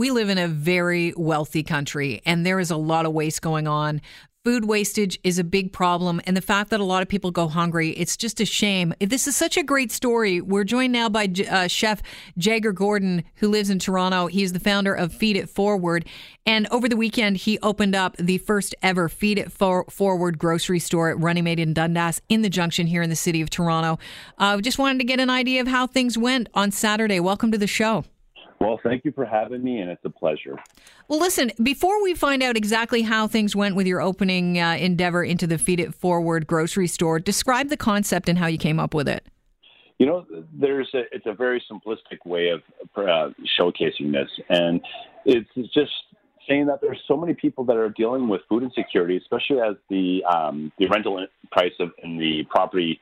we live in a very wealthy country and there is a lot of waste going on. Food wastage is a big problem, and the fact that a lot of people go hungry, it's just a shame. This is such a great story. We're joined now by uh, Chef Jagger Gordon, who lives in Toronto. He's the founder of Feed It Forward. And over the weekend, he opened up the first ever Feed It For- Forward grocery store at Runnymede in Dundas in the Junction here in the city of Toronto. I uh, just wanted to get an idea of how things went on Saturday. Welcome to the show. Well, thank you for having me, and it's a pleasure. Well, listen, before we find out exactly how things went with your opening uh, endeavor into the Feed It Forward grocery store, describe the concept and how you came up with it. You know, there's a, it's a very simplistic way of uh, showcasing this, and it's just saying that there's so many people that are dealing with food insecurity, especially as the um, the rental price of and the property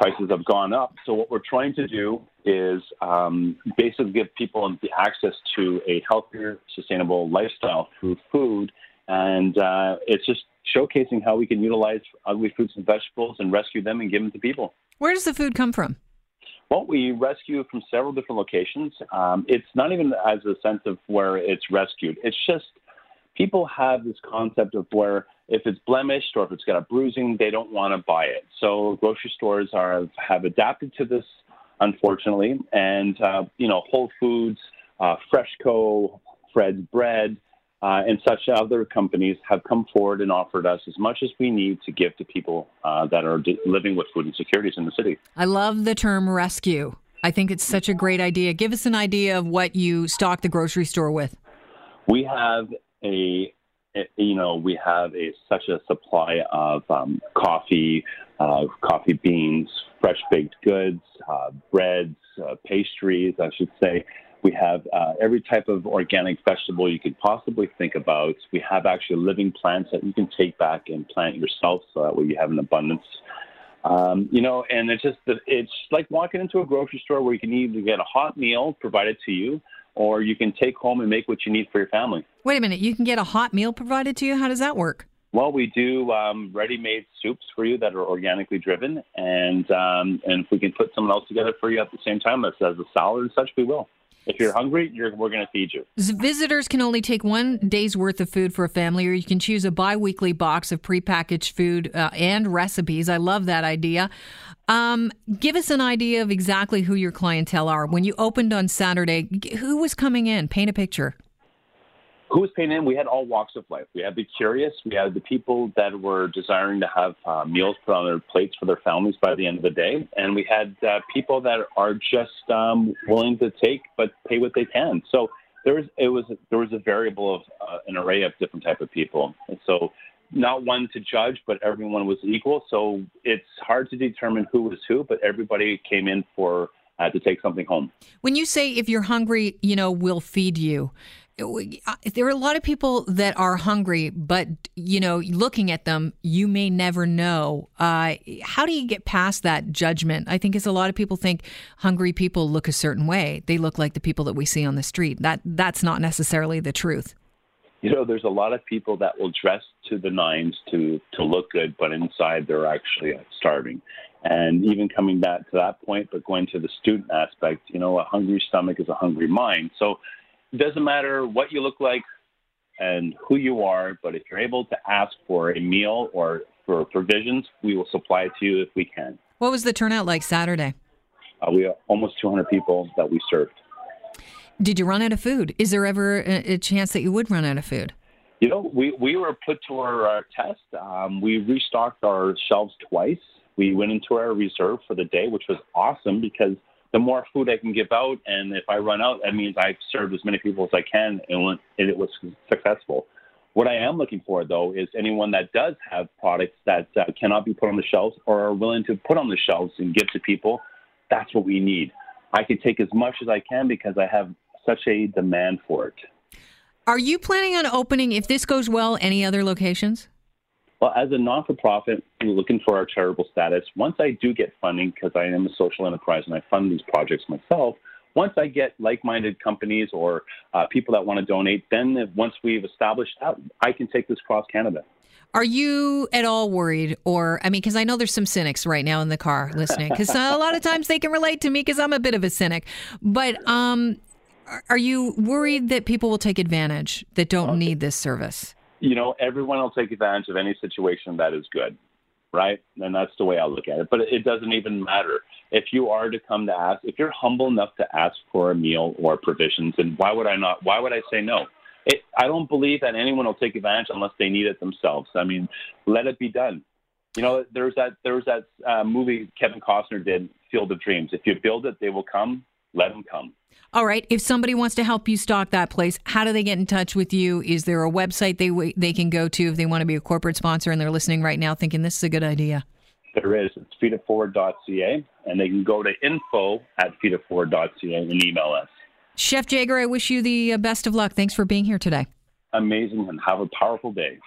prices have gone up. So what we're trying to do is um, basically give people the access to a healthier, sustainable lifestyle through food, and uh, it's just showcasing how we can utilize ugly fruits and vegetables and rescue them and give them to people. Where does the food come from? Well, we rescue from several different locations. Um, it's not even as a sense of where it's rescued. It's just people have this concept of where if it's blemished or if it's got a bruising, they don't want to buy it. So grocery stores are have adapted to this, unfortunately, and uh, you know Whole Foods, uh, Freshco, Fred's Bread. Uh, and such other companies have come forward and offered us as much as we need to give to people uh, that are de- living with food insecurities in the city. I love the term rescue. I think it's such a great idea. Give us an idea of what you stock the grocery store with. We have a you know, we have a such a supply of um, coffee, uh, coffee beans, fresh baked goods, uh, breads, uh, pastries, I should say. We have uh, every type of organic vegetable you could possibly think about. We have actually living plants that you can take back and plant yourself, so that way you have an abundance. Um, you know, and it's just it's like walking into a grocery store where you can either get a hot meal provided to you, or you can take home and make what you need for your family. Wait a minute, you can get a hot meal provided to you? How does that work? Well, we do um, ready-made soups for you that are organically driven, and um, and if we can put someone else together for you at the same time as, as a salad and such, we will. If you're hungry, you're, we're going to feed you. Visitors can only take one day's worth of food for a family, or you can choose a bi-weekly box of prepackaged food uh, and recipes. I love that idea. Um, give us an idea of exactly who your clientele are. When you opened on Saturday, who was coming in? Paint a picture. Who was paying in? We had all walks of life. We had the curious. We had the people that were desiring to have uh, meals put on their plates for their families by the end of the day, and we had uh, people that are just um, willing to take but pay what they can. So there was it was there was a variable of uh, an array of different type of people, and so not one to judge, but everyone was equal. So it's hard to determine who was who, but everybody came in for uh, to take something home. When you say if you're hungry, you know, we'll feed you. There are a lot of people that are hungry, but you know, looking at them, you may never know. Uh, how do you get past that judgment? I think as a lot of people think hungry people look a certain way. They look like the people that we see on the street. That that's not necessarily the truth. You know, there's a lot of people that will dress to the nines to to look good, but inside they're actually starving. And even coming back to that point, but going to the student aspect, you know, a hungry stomach is a hungry mind. So it doesn't matter what you look like and who you are, but if you're able to ask for a meal or for provisions, we will supply it to you if we can. What was the turnout like Saturday? Uh, we have almost 200 people that we served. Did you run out of food? Is there ever a, chance that you would run out of food? You know, we, we were put to our, our test. Um, we restocked our shelves twice. We went into our reserve for the day, which was awesome because the more food I can give out, and if I run out, that means I've served as many people as I can, and it was successful. What I am looking for, though, is anyone that does have products that uh, cannot be put on the shelves or are willing to put on the shelves and give to people. That's what we need. I can take as much as I can because I have such a demand for it. Are you planning on opening, if this goes well, any other locations? Well, as a non for profit, looking for our charitable status, once I do get funding, because I am a social enterprise and I fund these projects myself, once I get like minded companies or uh, people that want to donate, then once we've established that, I can take this across Canada. Are you at all worried, or I mean, because I know there's some cynics right now in the car listening, because a lot of times they can relate to me because I'm a bit of a cynic. But um, Are you worried that people will take advantage that don't okay. need this service? You know, everyone will take advantage of any situation that is good, right? And that's the way I look at it. But it doesn't even matter if you are to come to ask. If you're humble enough to ask for a meal or provisions, then why would I not? Why would I say no? It, I don't believe that anyone will take advantage unless they need it themselves. I mean, let it be done. You know, there's that there's that uh, movie Kevin Costner did, Field of Dreams. If you build it, they will come. Let them come. All right. If somebody wants to help you stock that place, how do they get in touch with you? Is there a website they they can go to if they want to be a corporate sponsor and they're listening right now, thinking this is a good idea? There is. It's feeditforward.ca, and they can go to info at feeditforward.ca and email us. Chef Jagger, I wish you the uh, best of luck. Thanks for being here today. Amazing, and have a powerful day.